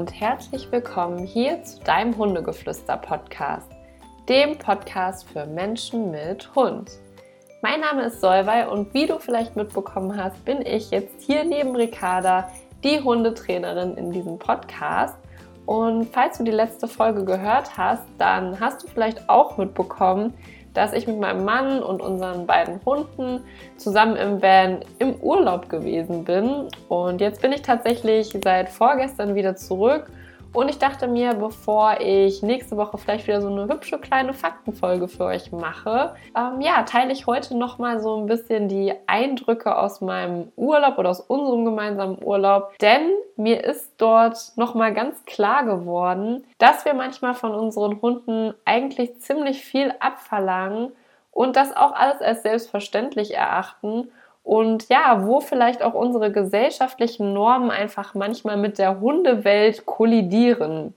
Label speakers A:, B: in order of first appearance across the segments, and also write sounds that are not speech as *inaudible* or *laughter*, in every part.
A: und herzlich willkommen hier zu deinem Hundegeflüster-Podcast, dem Podcast für Menschen mit Hund. Mein Name ist Solvay und wie du vielleicht mitbekommen hast, bin ich jetzt hier neben Ricarda, die Hundetrainerin in diesem Podcast. Und falls du die letzte Folge gehört hast, dann hast du vielleicht auch mitbekommen, dass ich mit meinem Mann und unseren beiden Hunden zusammen im Van im Urlaub gewesen bin. Und jetzt bin ich tatsächlich seit vorgestern wieder zurück und ich dachte mir, bevor ich nächste Woche vielleicht wieder so eine hübsche kleine Faktenfolge für euch mache, ähm, ja, teile ich heute nochmal so ein bisschen die Eindrücke aus meinem Urlaub oder aus unserem gemeinsamen Urlaub. Denn mir ist dort nochmal ganz klar geworden, dass wir manchmal von unseren Hunden eigentlich ziemlich viel abverlangen und das auch alles als selbstverständlich erachten und ja, wo vielleicht auch unsere gesellschaftlichen Normen einfach manchmal mit der Hundewelt kollidieren.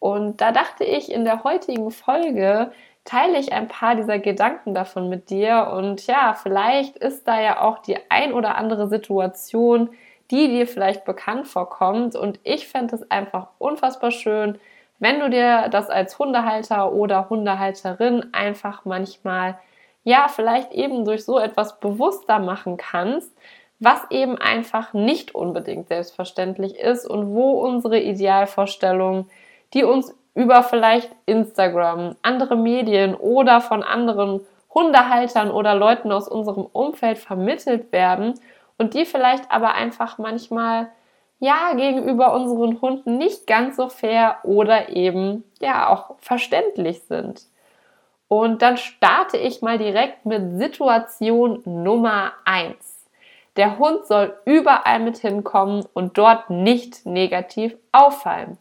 A: Und da dachte ich, in der heutigen Folge teile ich ein paar dieser Gedanken davon mit dir. Und ja, vielleicht ist da ja auch die ein oder andere Situation, die dir vielleicht bekannt vorkommt. Und ich fände es einfach unfassbar schön, wenn du dir das als Hundehalter oder Hundehalterin einfach manchmal ja, vielleicht eben durch so etwas bewusster machen kannst, was eben einfach nicht unbedingt selbstverständlich ist und wo unsere Idealvorstellungen, die uns über vielleicht Instagram, andere Medien oder von anderen Hundehaltern oder Leuten aus unserem Umfeld vermittelt werden und die vielleicht aber einfach manchmal ja gegenüber unseren Hunden nicht ganz so fair oder eben ja auch verständlich sind. Und dann starte ich mal direkt mit Situation Nummer eins. Der Hund soll überall mit hinkommen und dort nicht negativ auffallen.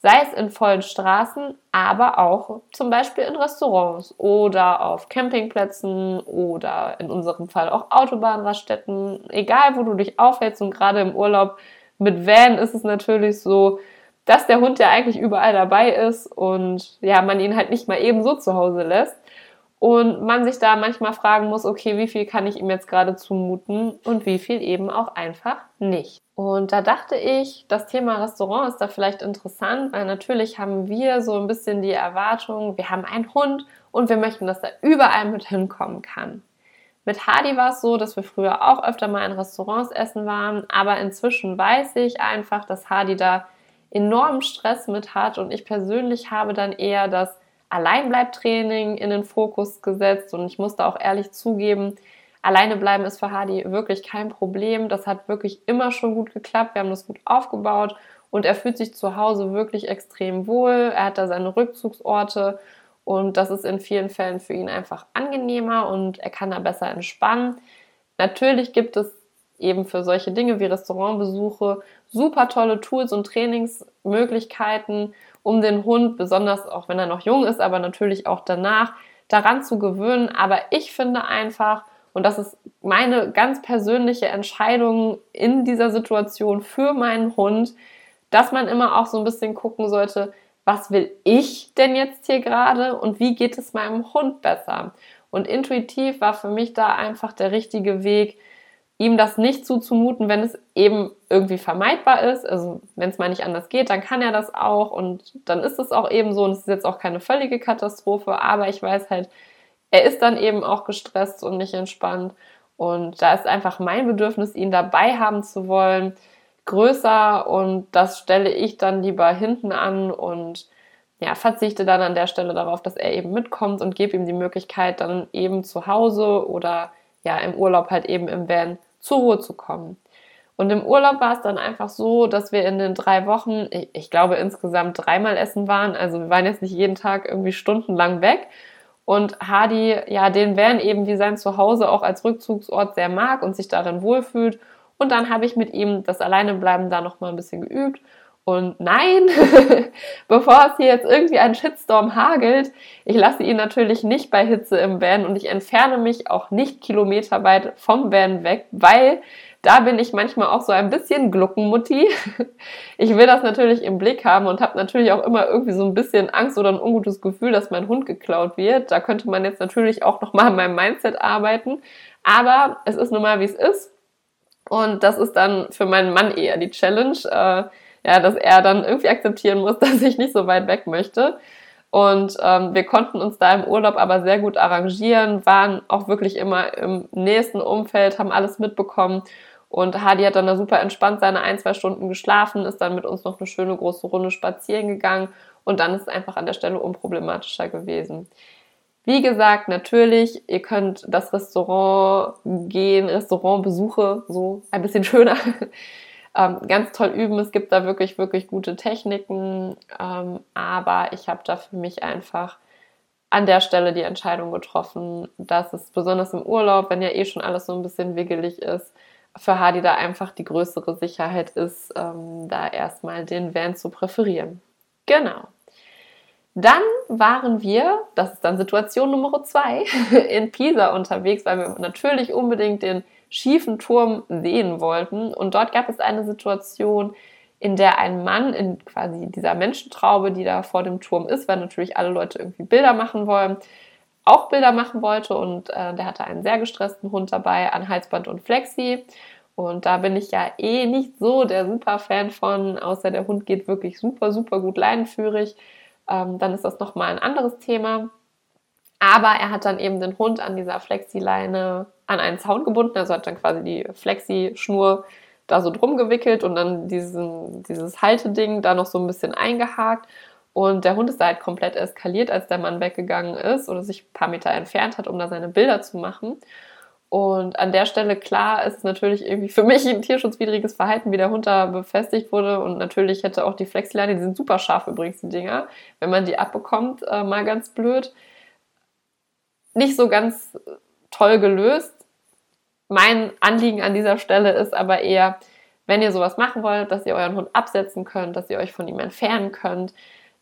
A: Sei es in vollen Straßen, aber auch zum Beispiel in Restaurants oder auf Campingplätzen oder in unserem Fall auch Autobahnraststätten. Egal, wo du dich aufhältst und gerade im Urlaub mit Van ist es natürlich so, dass der Hund ja eigentlich überall dabei ist und ja, man ihn halt nicht mal eben so zu Hause lässt. Und man sich da manchmal fragen muss, okay, wie viel kann ich ihm jetzt gerade zumuten und wie viel eben auch einfach nicht. Und da dachte ich, das Thema Restaurant ist da vielleicht interessant, weil natürlich haben wir so ein bisschen die Erwartung, wir haben einen Hund und wir möchten, dass er überall mit hinkommen kann. Mit Hardy war es so, dass wir früher auch öfter mal in Restaurants essen waren, aber inzwischen weiß ich einfach, dass Hardy da enormen Stress mit hat und ich persönlich habe dann eher das Alleinbleibtraining in den Fokus gesetzt und ich musste auch ehrlich zugeben, alleine bleiben ist für Hardy wirklich kein Problem. Das hat wirklich immer schon gut geklappt. Wir haben das gut aufgebaut und er fühlt sich zu Hause wirklich extrem wohl. Er hat da seine Rückzugsorte und das ist in vielen Fällen für ihn einfach angenehmer und er kann da besser entspannen. Natürlich gibt es eben für solche Dinge wie Restaurantbesuche super tolle Tools und Trainingsmöglichkeiten, um den Hund, besonders auch wenn er noch jung ist, aber natürlich auch danach, daran zu gewöhnen. Aber ich finde einfach, und das ist meine ganz persönliche Entscheidung in dieser Situation für meinen Hund, dass man immer auch so ein bisschen gucken sollte, was will ich denn jetzt hier gerade und wie geht es meinem Hund besser? Und intuitiv war für mich da einfach der richtige Weg, ihm das nicht zuzumuten, wenn es eben irgendwie vermeidbar ist. Also wenn es mal nicht anders geht, dann kann er das auch und dann ist es auch eben so und es ist jetzt auch keine völlige Katastrophe, aber ich weiß halt, er ist dann eben auch gestresst und nicht entspannt und da ist einfach mein Bedürfnis, ihn dabei haben zu wollen, größer und das stelle ich dann lieber hinten an und ja, verzichte dann an der Stelle darauf, dass er eben mitkommt und gebe ihm die Möglichkeit, dann eben zu Hause oder ja im Urlaub halt eben im Van zur Ruhe zu kommen. Und im Urlaub war es dann einfach so, dass wir in den drei Wochen, ich, ich, glaube insgesamt dreimal essen waren. Also wir waren jetzt nicht jeden Tag irgendwie stundenlang weg. Und Hardy, ja, den Van eben wie sein Zuhause auch als Rückzugsort sehr mag und sich darin wohlfühlt. Und dann habe ich mit ihm das Alleinebleiben da nochmal ein bisschen geübt. Und nein, *laughs* bevor es hier jetzt irgendwie ein Shitstorm hagelt, ich lasse ihn natürlich nicht bei Hitze im Van und ich entferne mich auch nicht kilometerweit vom Van weg, weil da bin ich manchmal auch so ein bisschen Gluckenmutti. *laughs* Ich will das natürlich im Blick haben und habe natürlich auch immer irgendwie so ein bisschen Angst oder ein ungutes Gefühl, dass mein Hund geklaut wird. Da könnte man jetzt natürlich auch nochmal an meinem Mindset arbeiten. Aber es ist nun mal, wie es ist. Und das ist dann für meinen Mann eher die Challenge. Ja, dass er dann irgendwie akzeptieren muss, *laughs* dass ich nicht so weit weg möchte. Und ähm, wir konnten uns da im Urlaub aber sehr gut arrangieren, waren auch wirklich immer im nächsten Umfeld, haben alles mitbekommen. Und Hadi hat dann da super entspannt seine ein, zwei Stunden geschlafen, ist dann mit uns noch eine schöne große Runde spazieren gegangen und dann ist es einfach an der Stelle unproblematischer gewesen. Wie gesagt, natürlich, ihr könnt das Restaurant gehen, Restaurantbesuche so ein bisschen schöner ähm, ganz toll üben. Es gibt da wirklich, wirklich gute Techniken. Ähm, aber ich habe da für mich einfach an der Stelle die Entscheidung getroffen, dass es besonders im Urlaub, wenn ja eh schon alles so ein bisschen wiggelig ist, für Hadi da einfach die größere Sicherheit ist, ähm, da erstmal den Van zu präferieren. Genau. Dann waren wir, das ist dann Situation Nummer zwei, *laughs* in Pisa unterwegs, weil wir natürlich unbedingt den schiefen Turm sehen wollten. Und dort gab es eine Situation, in der ein Mann in quasi dieser Menschentraube, die da vor dem Turm ist, weil natürlich alle Leute irgendwie Bilder machen wollen, auch Bilder machen wollte und äh, der hatte einen sehr gestressten Hund dabei an Halsband und Flexi. Und da bin ich ja eh nicht so der super Fan von, außer der Hund geht wirklich super, super gut leinenführig. Ähm, dann ist das nochmal ein anderes Thema. Aber er hat dann eben den Hund an dieser Flexi-Leine an einen Zaun gebunden, also hat dann quasi die Flexi-Schnur da so drum gewickelt und dann diesen, dieses Halteding da noch so ein bisschen eingehakt. Und der Hund ist da halt komplett eskaliert, als der Mann weggegangen ist oder sich ein paar Meter entfernt hat, um da seine Bilder zu machen. Und an der Stelle, klar, ist natürlich irgendwie für mich ein tierschutzwidriges Verhalten, wie der Hund da befestigt wurde. Und natürlich hätte auch die Flexileine, die sind super scharf übrigens, die Dinger, wenn man die abbekommt, äh, mal ganz blöd. Nicht so ganz toll gelöst, mein Anliegen an dieser Stelle ist aber eher, wenn ihr sowas machen wollt, dass ihr euren Hund absetzen könnt, dass ihr euch von ihm entfernen könnt,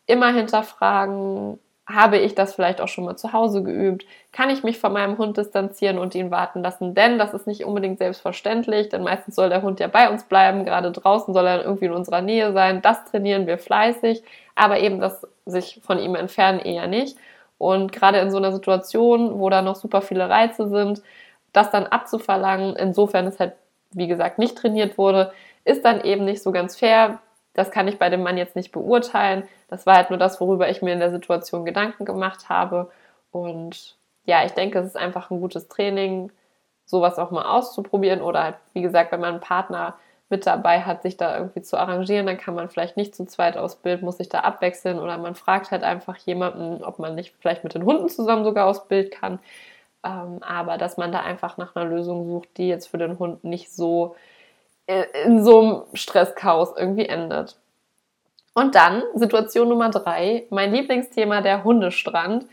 A: immer hinterfragen, habe ich das vielleicht auch schon mal zu Hause geübt? Kann ich mich von meinem Hund distanzieren und ihn warten lassen? Denn das ist nicht unbedingt selbstverständlich, denn meistens soll der Hund ja bei uns bleiben, gerade draußen soll er irgendwie in unserer Nähe sein. Das trainieren wir fleißig, aber eben das sich von ihm entfernen eher nicht. Und gerade in so einer Situation, wo da noch super viele Reize sind, das dann abzuverlangen, insofern es halt, wie gesagt, nicht trainiert wurde, ist dann eben nicht so ganz fair. Das kann ich bei dem Mann jetzt nicht beurteilen. Das war halt nur das, worüber ich mir in der Situation Gedanken gemacht habe. Und ja, ich denke, es ist einfach ein gutes Training, sowas auch mal auszuprobieren. Oder halt, wie gesagt, wenn man einen Partner mit dabei hat, sich da irgendwie zu arrangieren, dann kann man vielleicht nicht zu zweit aus Bild, muss sich da abwechseln. Oder man fragt halt einfach jemanden, ob man nicht vielleicht mit den Hunden zusammen sogar aus Bild kann. Ähm, aber dass man da einfach nach einer Lösung sucht, die jetzt für den Hund nicht so äh, in so einem Stresschaos irgendwie endet. Und dann Situation Nummer drei, mein Lieblingsthema, der Hundestrand.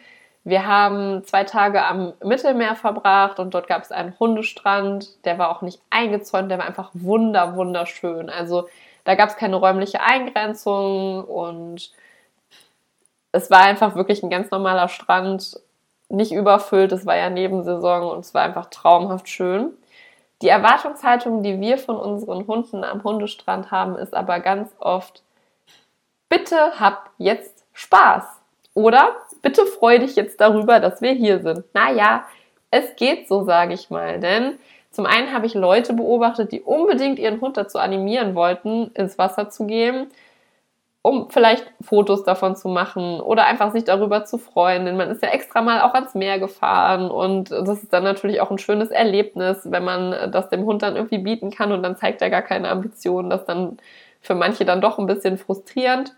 A: Wir haben zwei Tage am Mittelmeer verbracht und dort gab es einen Hundestrand. Der war auch nicht eingezäunt, der war einfach wunder, wunderschön. Also da gab es keine räumliche Eingrenzung und es war einfach wirklich ein ganz normaler Strand nicht überfüllt. Es war ja Nebensaison und es war einfach traumhaft schön. Die Erwartungshaltung, die wir von unseren Hunden am Hundestrand haben, ist aber ganz oft, bitte hab jetzt Spaß. Oder bitte freu dich jetzt darüber, dass wir hier sind. Naja, es geht so, sage ich mal. Denn zum einen habe ich Leute beobachtet, die unbedingt ihren Hund dazu animieren wollten, ins Wasser zu gehen um vielleicht Fotos davon zu machen oder einfach sich darüber zu freuen. Denn man ist ja extra mal auch ans Meer gefahren und das ist dann natürlich auch ein schönes Erlebnis, wenn man das dem Hund dann irgendwie bieten kann und dann zeigt er gar keine Ambitionen. Das dann für manche dann doch ein bisschen frustrierend.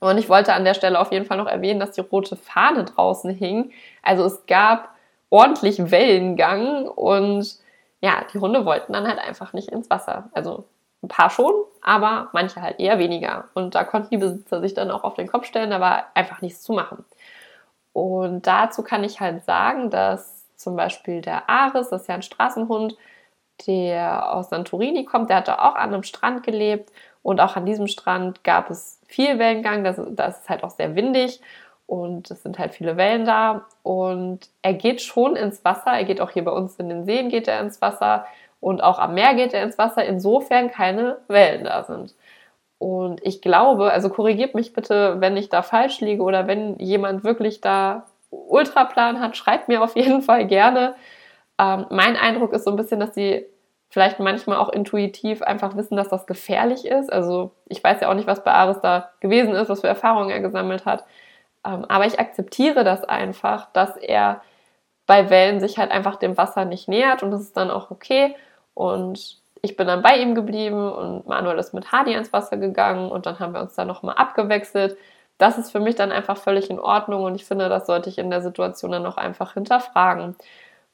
A: Und ich wollte an der Stelle auf jeden Fall noch erwähnen, dass die rote Fahne draußen hing. Also es gab ordentlich Wellengang und ja, die Hunde wollten dann halt einfach nicht ins Wasser. Also ein paar schon, aber manche halt eher weniger. Und da konnten die Besitzer sich dann auch auf den Kopf stellen, da war einfach nichts zu machen. Und dazu kann ich halt sagen, dass zum Beispiel der Aris, das ist ja ein Straßenhund, der aus Santorini kommt, der hat da auch an einem Strand gelebt und auch an diesem Strand gab es viel Wellengang, das, das ist halt auch sehr windig und es sind halt viele Wellen da und er geht schon ins Wasser, er geht auch hier bei uns in den Seen geht er ins Wasser und auch am Meer geht er ins Wasser, insofern keine Wellen da sind. Und ich glaube, also korrigiert mich bitte, wenn ich da falsch liege oder wenn jemand wirklich da Ultraplan hat, schreibt mir auf jeden Fall gerne. Ähm, mein Eindruck ist so ein bisschen, dass die vielleicht manchmal auch intuitiv einfach wissen, dass das gefährlich ist. Also ich weiß ja auch nicht, was bei Ares da gewesen ist, was für Erfahrungen er gesammelt hat. Ähm, aber ich akzeptiere das einfach, dass er bei Wellen sich halt einfach dem Wasser nicht nähert und das ist dann auch okay. Und ich bin dann bei ihm geblieben und Manuel ist mit Hardy ans Wasser gegangen und dann haben wir uns dann nochmal abgewechselt. Das ist für mich dann einfach völlig in Ordnung und ich finde, das sollte ich in der Situation dann auch einfach hinterfragen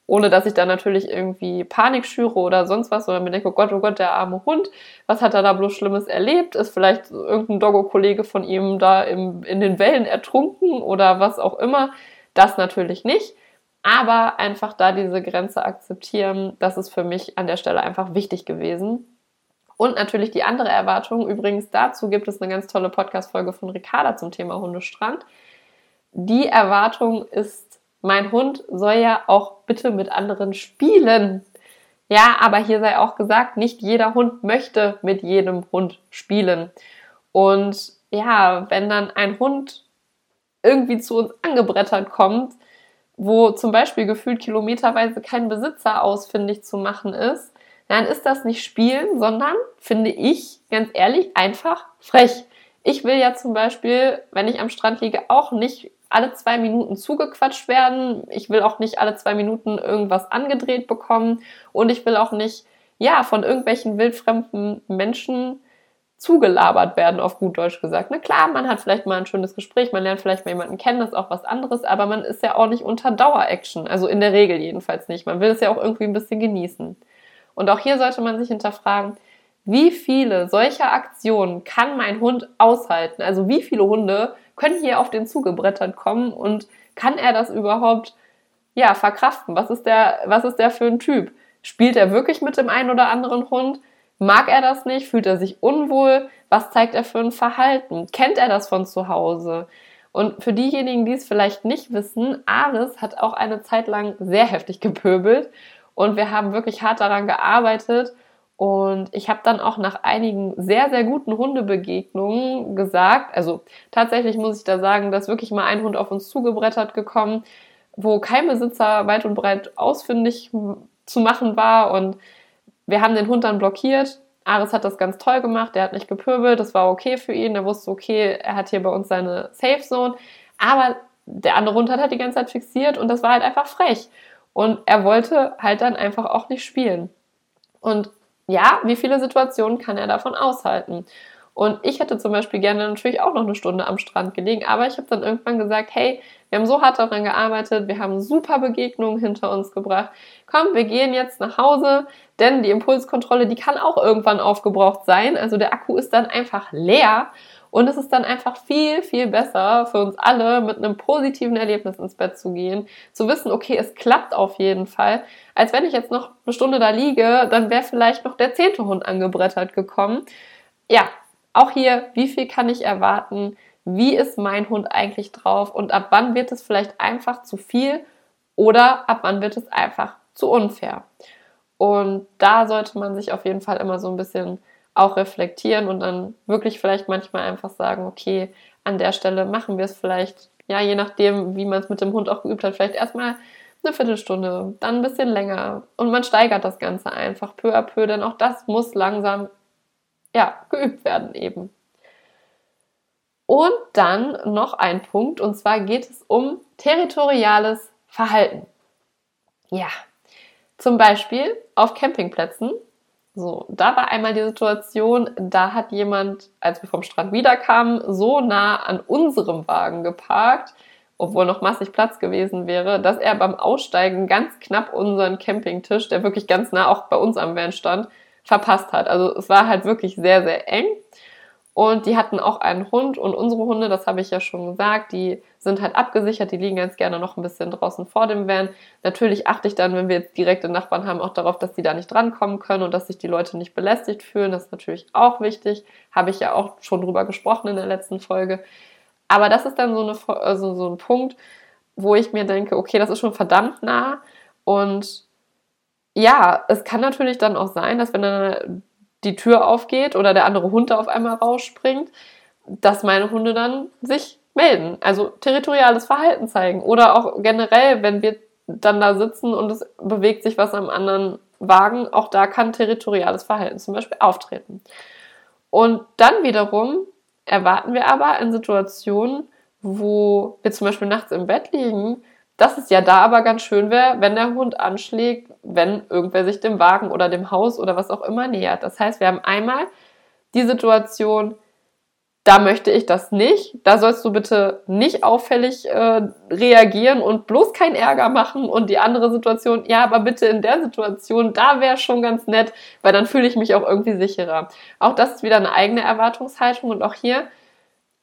A: ohne dass ich dann natürlich irgendwie Panik schüre oder sonst was oder mir denke, oh Gott, oh Gott, der arme Hund, was hat er da bloß Schlimmes erlebt? Ist vielleicht irgendein Doggo-Kollege von ihm da im, in den Wellen ertrunken oder was auch immer? Das natürlich nicht. Aber einfach da diese Grenze akzeptieren, das ist für mich an der Stelle einfach wichtig gewesen. Und natürlich die andere Erwartung. Übrigens dazu gibt es eine ganz tolle Podcast-Folge von Ricarda zum Thema Hundestrand. Die Erwartung ist mein Hund soll ja auch bitte mit anderen spielen. Ja, aber hier sei auch gesagt, nicht jeder Hund möchte mit jedem Hund spielen. Und ja, wenn dann ein Hund irgendwie zu uns angebrettert kommt, wo zum Beispiel gefühlt kilometerweise kein Besitzer ausfindig zu machen ist, dann ist das nicht Spielen, sondern, finde ich, ganz ehrlich, einfach frech. Ich will ja zum Beispiel, wenn ich am Strand liege, auch nicht alle zwei Minuten zugequatscht werden. Ich will auch nicht alle zwei Minuten irgendwas angedreht bekommen und ich will auch nicht, ja, von irgendwelchen wildfremden Menschen zugelabert werden, auf gut Deutsch gesagt. Na klar, man hat vielleicht mal ein schönes Gespräch, man lernt vielleicht mal jemanden kennen, das ist auch was anderes, aber man ist ja auch nicht unter Dauer-Action. Also in der Regel jedenfalls nicht. Man will es ja auch irgendwie ein bisschen genießen. Und auch hier sollte man sich hinterfragen, wie viele solcher Aktionen kann mein Hund aushalten? Also wie viele Hunde können hier auf den zugebrettert kommen und kann er das überhaupt ja verkraften? Was ist der was ist der für ein Typ? Spielt er wirklich mit dem einen oder anderen Hund? Mag er das nicht? Fühlt er sich unwohl? Was zeigt er für ein Verhalten? Kennt er das von zu Hause? Und für diejenigen, die es vielleicht nicht wissen, Aris hat auch eine Zeit lang sehr heftig gepöbelt und wir haben wirklich hart daran gearbeitet, und ich habe dann auch nach einigen sehr, sehr guten Hundebegegnungen gesagt, also tatsächlich muss ich da sagen, dass wirklich mal ein Hund auf uns zugebrettert gekommen, wo kein Besitzer weit und breit ausfindig zu machen war. Und wir haben den Hund dann blockiert. Aris hat das ganz toll gemacht, der hat nicht gepöbelt, das war okay für ihn, er wusste, okay, er hat hier bei uns seine Safe Zone. Aber der andere Hund hat halt die ganze Zeit fixiert und das war halt einfach frech. Und er wollte halt dann einfach auch nicht spielen. Und ja, wie viele Situationen kann er davon aushalten? Und ich hätte zum Beispiel gerne natürlich auch noch eine Stunde am Strand gelegen, aber ich habe dann irgendwann gesagt, hey, wir haben so hart daran gearbeitet, wir haben super Begegnungen hinter uns gebracht. Komm, wir gehen jetzt nach Hause, denn die Impulskontrolle, die kann auch irgendwann aufgebraucht sein. Also der Akku ist dann einfach leer und es ist dann einfach viel, viel besser für uns alle, mit einem positiven Erlebnis ins Bett zu gehen, zu wissen, okay, es klappt auf jeden Fall, als wenn ich jetzt noch eine Stunde da liege, dann wäre vielleicht noch der zehnte Hund angebrettert gekommen. Ja, auch hier, wie viel kann ich erwarten? Wie ist mein Hund eigentlich drauf? Und ab wann wird es vielleicht einfach zu viel oder ab wann wird es einfach zu unfair? Und da sollte man sich auf jeden Fall immer so ein bisschen auch reflektieren und dann wirklich vielleicht manchmal einfach sagen, okay, an der Stelle machen wir es vielleicht, ja, je nachdem, wie man es mit dem Hund auch geübt hat, vielleicht erstmal eine Viertelstunde, dann ein bisschen länger und man steigert das Ganze einfach peu à peu, denn auch das muss langsam, ja, geübt werden eben. Und dann noch ein Punkt, und zwar geht es um territoriales Verhalten. Ja, zum Beispiel auf Campingplätzen so, da war einmal die Situation, da hat jemand, als wir vom Strand wiederkamen, so nah an unserem Wagen geparkt, obwohl noch massig Platz gewesen wäre, dass er beim Aussteigen ganz knapp unseren Campingtisch, der wirklich ganz nah auch bei uns am Van stand, verpasst hat. Also es war halt wirklich sehr, sehr eng. Und die hatten auch einen Hund und unsere Hunde, das habe ich ja schon gesagt, die sind halt abgesichert, die liegen ganz gerne noch ein bisschen draußen vor dem Van. Natürlich achte ich dann, wenn wir jetzt direkte Nachbarn haben, auch darauf, dass die da nicht drankommen können und dass sich die Leute nicht belästigt fühlen. Das ist natürlich auch wichtig. Habe ich ja auch schon drüber gesprochen in der letzten Folge. Aber das ist dann so, eine, also so ein Punkt, wo ich mir denke, okay, das ist schon verdammt nah. Und ja, es kann natürlich dann auch sein, dass wenn dann die Tür aufgeht oder der andere Hund da auf einmal rausspringt, dass meine Hunde dann sich melden, also territoriales Verhalten zeigen oder auch generell, wenn wir dann da sitzen und es bewegt sich was am anderen wagen, auch da kann territoriales Verhalten zum Beispiel auftreten. Und dann wiederum erwarten wir aber in Situationen, wo wir zum Beispiel nachts im Bett liegen, dass es ja da aber ganz schön wäre, wenn der Hund anschlägt, wenn irgendwer sich dem Wagen oder dem Haus oder was auch immer nähert. Das heißt, wir haben einmal die Situation, da möchte ich das nicht. Da sollst du bitte nicht auffällig äh, reagieren und bloß keinen Ärger machen. Und die andere Situation, ja, aber bitte in der Situation, da wäre schon ganz nett, weil dann fühle ich mich auch irgendwie sicherer. Auch das ist wieder eine eigene Erwartungshaltung und auch hier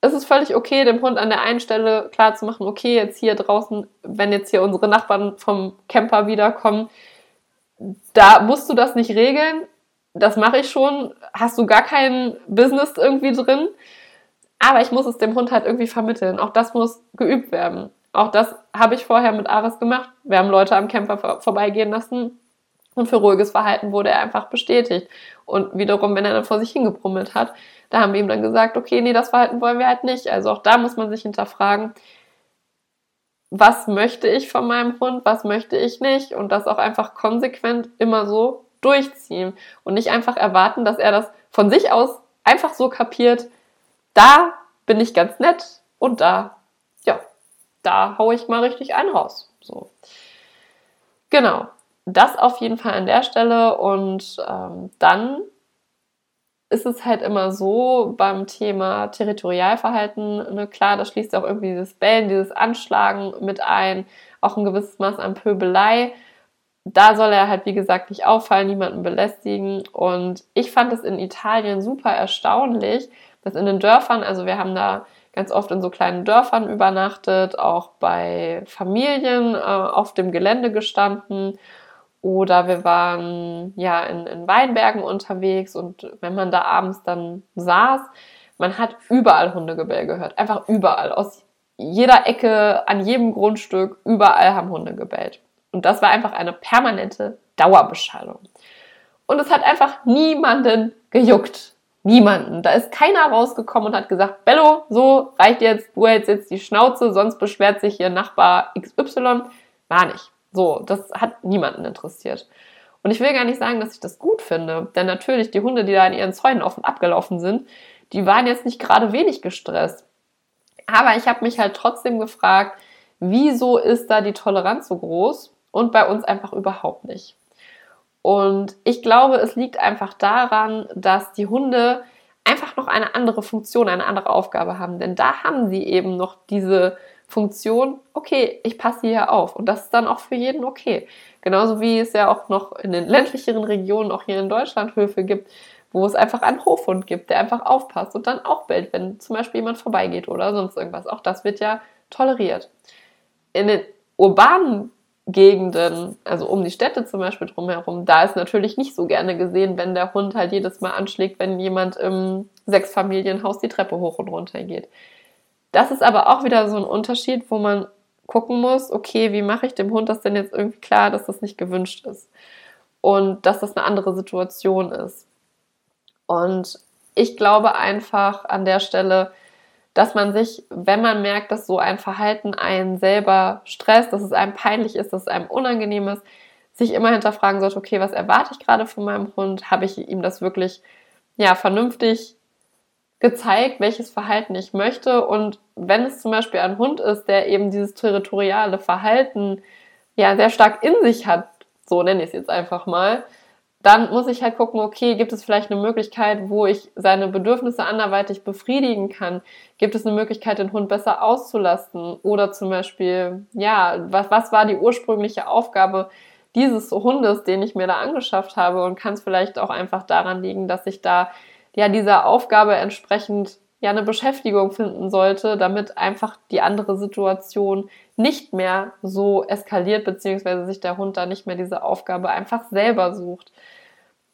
A: ist es völlig okay, dem Hund an der einen Stelle klar zu machen, okay, jetzt hier draußen, wenn jetzt hier unsere Nachbarn vom Camper wiederkommen, da musst du das nicht regeln. Das mache ich schon. Hast du gar kein Business irgendwie drin. Aber ich muss es dem Hund halt irgendwie vermitteln. Auch das muss geübt werden. Auch das habe ich vorher mit Ares gemacht. Wir haben Leute am Camper vor vorbeigehen lassen und für ruhiges Verhalten wurde er einfach bestätigt. Und wiederum, wenn er dann vor sich hingebrummelt hat, da haben wir ihm dann gesagt, okay, nee, das Verhalten wollen wir halt nicht. Also auch da muss man sich hinterfragen, was möchte ich von meinem Hund, was möchte ich nicht und das auch einfach konsequent immer so durchziehen und nicht einfach erwarten, dass er das von sich aus einfach so kapiert, da bin ich ganz nett und da, ja, da haue ich mal richtig einen raus. So. Genau, das auf jeden Fall an der Stelle und ähm, dann ist es halt immer so beim Thema Territorialverhalten, ne, klar, da schließt auch irgendwie dieses Bellen, dieses Anschlagen mit ein, auch ein gewisses Maß an Pöbelei. Da soll er halt, wie gesagt, nicht auffallen, niemanden belästigen. Und ich fand es in Italien super erstaunlich, dass in den Dörfern, also wir haben da ganz oft in so kleinen Dörfern übernachtet, auch bei Familien äh, auf dem Gelände gestanden oder wir waren ja in, in Weinbergen unterwegs und wenn man da abends dann saß, man hat überall Hundegebell gehört. Einfach überall. Aus jeder Ecke, an jedem Grundstück, überall haben Hunde gebellt. Und das war einfach eine permanente Dauerbeschallung. Und es hat einfach niemanden gejuckt. Niemanden. Da ist keiner rausgekommen und hat gesagt, Bello, so reicht jetzt, du hältst jetzt die Schnauze, sonst beschwert sich hier Nachbar XY. War nicht. So, das hat niemanden interessiert. Und ich will gar nicht sagen, dass ich das gut finde, denn natürlich die Hunde, die da in ihren Zäunen und abgelaufen sind, die waren jetzt nicht gerade wenig gestresst. Aber ich habe mich halt trotzdem gefragt, wieso ist da die Toleranz so groß und bei uns einfach überhaupt nicht. Und ich glaube, es liegt einfach daran, dass die Hunde einfach noch eine andere Funktion, eine andere Aufgabe haben. Denn da haben sie eben noch diese Funktion, okay, ich passe hier auf. Und das ist dann auch für jeden okay. Genauso wie es ja auch noch in den ländlicheren Regionen, auch hier in Deutschland, Höfe gibt, wo es einfach einen Hofhund gibt, der einfach aufpasst und dann auch bellt, wenn zum Beispiel jemand vorbeigeht oder sonst irgendwas. Auch das wird ja toleriert. In den urbanen Gegenden, also um die Städte zum Beispiel drumherum, da ist natürlich nicht so gerne gesehen, wenn der Hund halt jedes Mal anschlägt, wenn jemand im Sechsfamilienhaus die Treppe hoch und runter geht. Das ist aber auch wieder so ein Unterschied, wo man gucken muss, okay, wie mache ich dem Hund das denn jetzt irgendwie klar, dass das nicht gewünscht ist und dass das eine andere Situation ist. Und ich glaube einfach an der Stelle, dass man sich, wenn man merkt, dass so ein Verhalten einen selber stresst, dass es einem peinlich ist, dass es einem unangenehm ist, sich immer hinterfragen sollte, okay, was erwarte ich gerade von meinem Hund? Habe ich ihm das wirklich ja, vernünftig gezeigt, welches Verhalten ich möchte. Und wenn es zum Beispiel ein Hund ist, der eben dieses territoriale Verhalten ja sehr stark in sich hat, so nenne ich es jetzt einfach mal, dann muss ich halt gucken, okay, gibt es vielleicht eine Möglichkeit, wo ich seine Bedürfnisse anderweitig befriedigen kann? Gibt es eine Möglichkeit, den Hund besser auszulasten? Oder zum Beispiel, ja, was, was war die ursprüngliche Aufgabe dieses Hundes, den ich mir da angeschafft habe? Und kann es vielleicht auch einfach daran liegen, dass ich da ja dieser Aufgabe entsprechend ja eine Beschäftigung finden sollte, damit einfach die andere Situation nicht mehr so eskaliert, beziehungsweise sich der Hund da nicht mehr diese Aufgabe einfach selber sucht.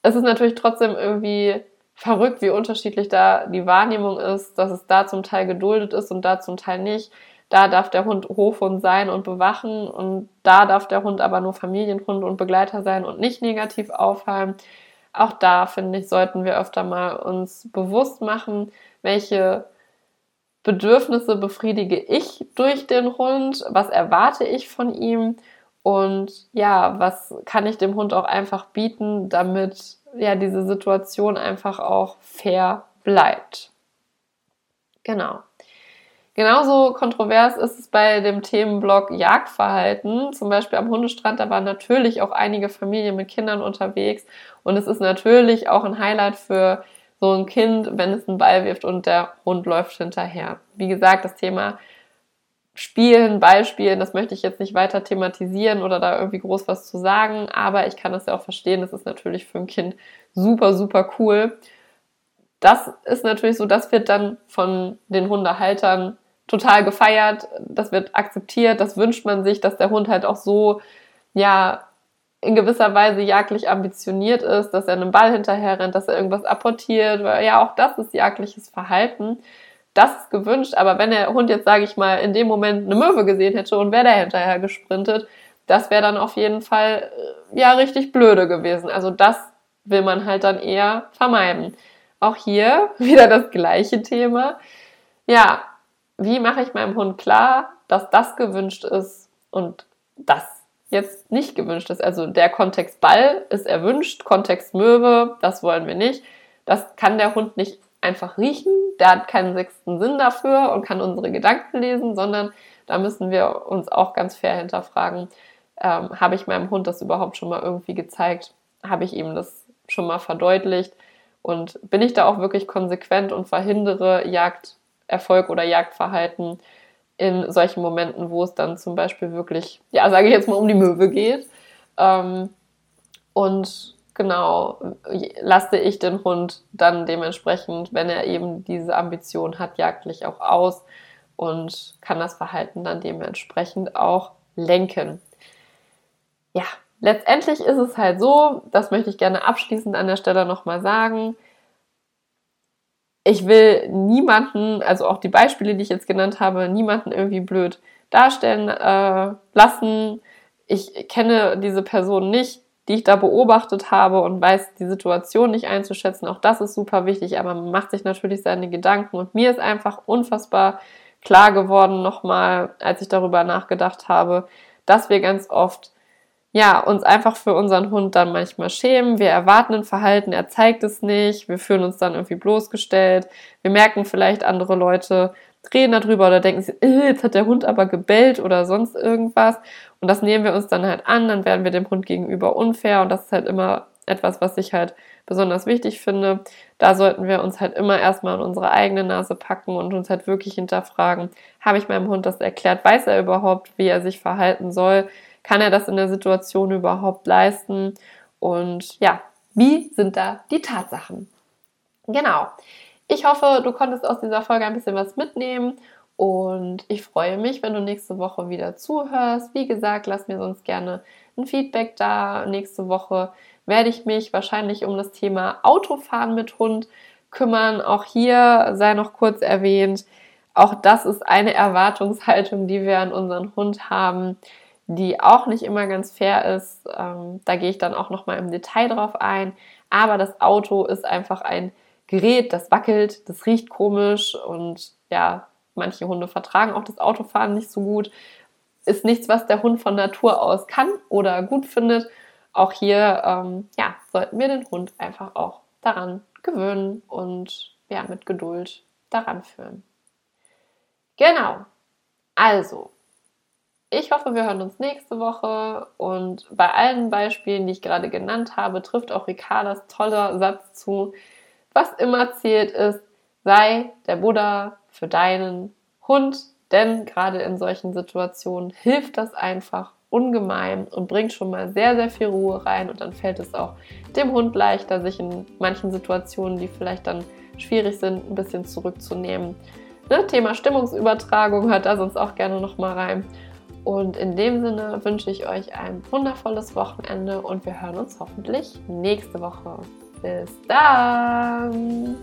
A: Es ist natürlich trotzdem irgendwie verrückt, wie unterschiedlich da die Wahrnehmung ist, dass es da zum Teil geduldet ist und da zum Teil nicht. Da darf der Hund Hofhund sein und bewachen und da darf der Hund aber nur Familienhund und Begleiter sein und nicht negativ auffallen auch da finde ich, sollten wir öfter mal uns bewusst machen, welche Bedürfnisse befriedige ich durch den Hund, was erwarte ich von ihm Und ja, was kann ich dem Hund auch einfach bieten, damit ja diese Situation einfach auch fair bleibt. Genau. Genauso kontrovers ist es bei dem Themenblock Jagdverhalten. Zum Beispiel am Hundestrand, da waren natürlich auch einige Familien mit Kindern unterwegs. Und es ist natürlich auch ein Highlight für so ein Kind, wenn es einen Ball wirft und der Hund läuft hinterher. Wie gesagt, das Thema Spielen, Beispielen, das möchte ich jetzt nicht weiter thematisieren oder da irgendwie groß was zu sagen, aber ich kann das ja auch verstehen. Das ist natürlich für ein Kind super, super cool. Das ist natürlich so, das wird dann von den Hundehaltern total gefeiert, das wird akzeptiert, das wünscht man sich, dass der Hund halt auch so, ja, in gewisser Weise jagdlich ambitioniert ist, dass er einem Ball hinterher rennt, dass er irgendwas apportiert, weil ja, auch das ist jagliches Verhalten. Das ist gewünscht, aber wenn der Hund jetzt, sage ich mal, in dem Moment eine Möwe gesehen hätte und wäre da hinterher gesprintet, das wäre dann auf jeden Fall, äh, ja, richtig blöde gewesen. Also das will man halt dann eher vermeiden. Auch hier *laughs* wieder das gleiche Thema. Ja, wie mache ich meinem Hund klar, dass das gewünscht ist und das jetzt nicht gewünscht ist. Also der Kontext Ball ist erwünscht, Kontext Möwe, das wollen wir nicht. Das kann der Hund nicht einfach riechen, der hat keinen sechsten Sinn dafür und kann unsere Gedanken lesen, sondern da müssen wir uns auch ganz fair hinterfragen, ähm, habe ich meinem Hund das überhaupt schon mal irgendwie gezeigt? Habe ich ihm das schon mal verdeutlicht? Und bin ich da auch wirklich konsequent und verhindere Jagd Erfolg oder Jagdverhalten in solchen Momenten, wo es dann zum Beispiel wirklich, ja, sage ich jetzt mal, um die Möwe geht. Ähm, und genau, lasse ich den Hund dann dementsprechend, wenn er eben diese Ambition hat, jagdlich auch aus und kann das Verhalten dann dementsprechend auch lenken. Ja, letztendlich ist es halt so, das möchte ich gerne abschließend an der Stelle nochmal sagen, ich will niemanden, also auch die Beispiele, die ich jetzt genannt habe, niemanden irgendwie blöd darstellen äh, lassen. Ich kenne diese Person nicht, die ich da beobachtet habe und weiß die Situation nicht einzuschätzen. Auch das ist super wichtig, aber man macht sich natürlich seine Gedanken und mir ist einfach unfassbar klar geworden nochmal, als ich darüber nachgedacht habe, dass wir ganz oft ja, uns einfach für unseren Hund dann manchmal schämen. Wir erwarten ein Verhalten, er zeigt es nicht. Wir fühlen uns dann irgendwie bloßgestellt. Wir merken vielleicht, andere Leute reden darüber oder denken, äh, jetzt hat der Hund aber gebellt oder sonst irgendwas. Und das nehmen wir uns dann halt an, dann werden wir dem Hund gegenüber unfair. Und das ist halt immer etwas, was ich halt besonders wichtig finde. Da sollten wir uns halt immer erstmal an unsere eigene Nase packen und uns halt wirklich hinterfragen, habe ich meinem Hund das erklärt? Weiß er überhaupt, wie er sich verhalten soll? Kann er das in der Situation überhaupt leisten? Und ja, wie sind da die Tatsachen? Genau. Ich hoffe, du konntest aus dieser Folge ein bisschen was mitnehmen und ich freue mich, wenn du nächste Woche wieder zuhörst. Wie gesagt, lass mir sonst gerne ein Feedback da. Nächste Woche werde ich mich wahrscheinlich um das Thema Autofahren mit Hund kümmern. Auch hier sei noch kurz erwähnt, auch das ist eine Erwartungshaltung, die wir an unseren Hund haben die auch nicht immer ganz fair ist. Ähm, da gehe ich dann auch noch mal im Detail drauf ein. Aber das Auto ist einfach ein Gerät, das wackelt, das riecht komisch und ja, manche Hunde vertragen auch das Autofahren nicht so gut. Ist nichts, was der Hund von Natur aus kann oder gut findet. Auch hier ähm, ja, sollten wir den Hund einfach auch daran gewöhnen und ja, mit Geduld daran führen. Genau. Also, ich hoffe, wir hören uns nächste Woche und bei allen Beispielen, die ich gerade genannt habe, trifft auch Ricardas toller Satz zu. Was immer zählt ist, sei der Buddha für deinen Hund, denn gerade in solchen Situationen hilft das einfach ungemein und bringt schon mal sehr, sehr viel Ruhe rein und dann fällt es auch dem Hund leichter, sich in manchen Situationen, die vielleicht dann schwierig sind, ein bisschen zurückzunehmen. Ne? Thema Stimmungsübertragung hört da sonst auch gerne nochmal rein. Und in dem Sinne wünsche ich euch ein wundervolles Wochenende und wir hören uns hoffentlich nächste Woche. Bis dann!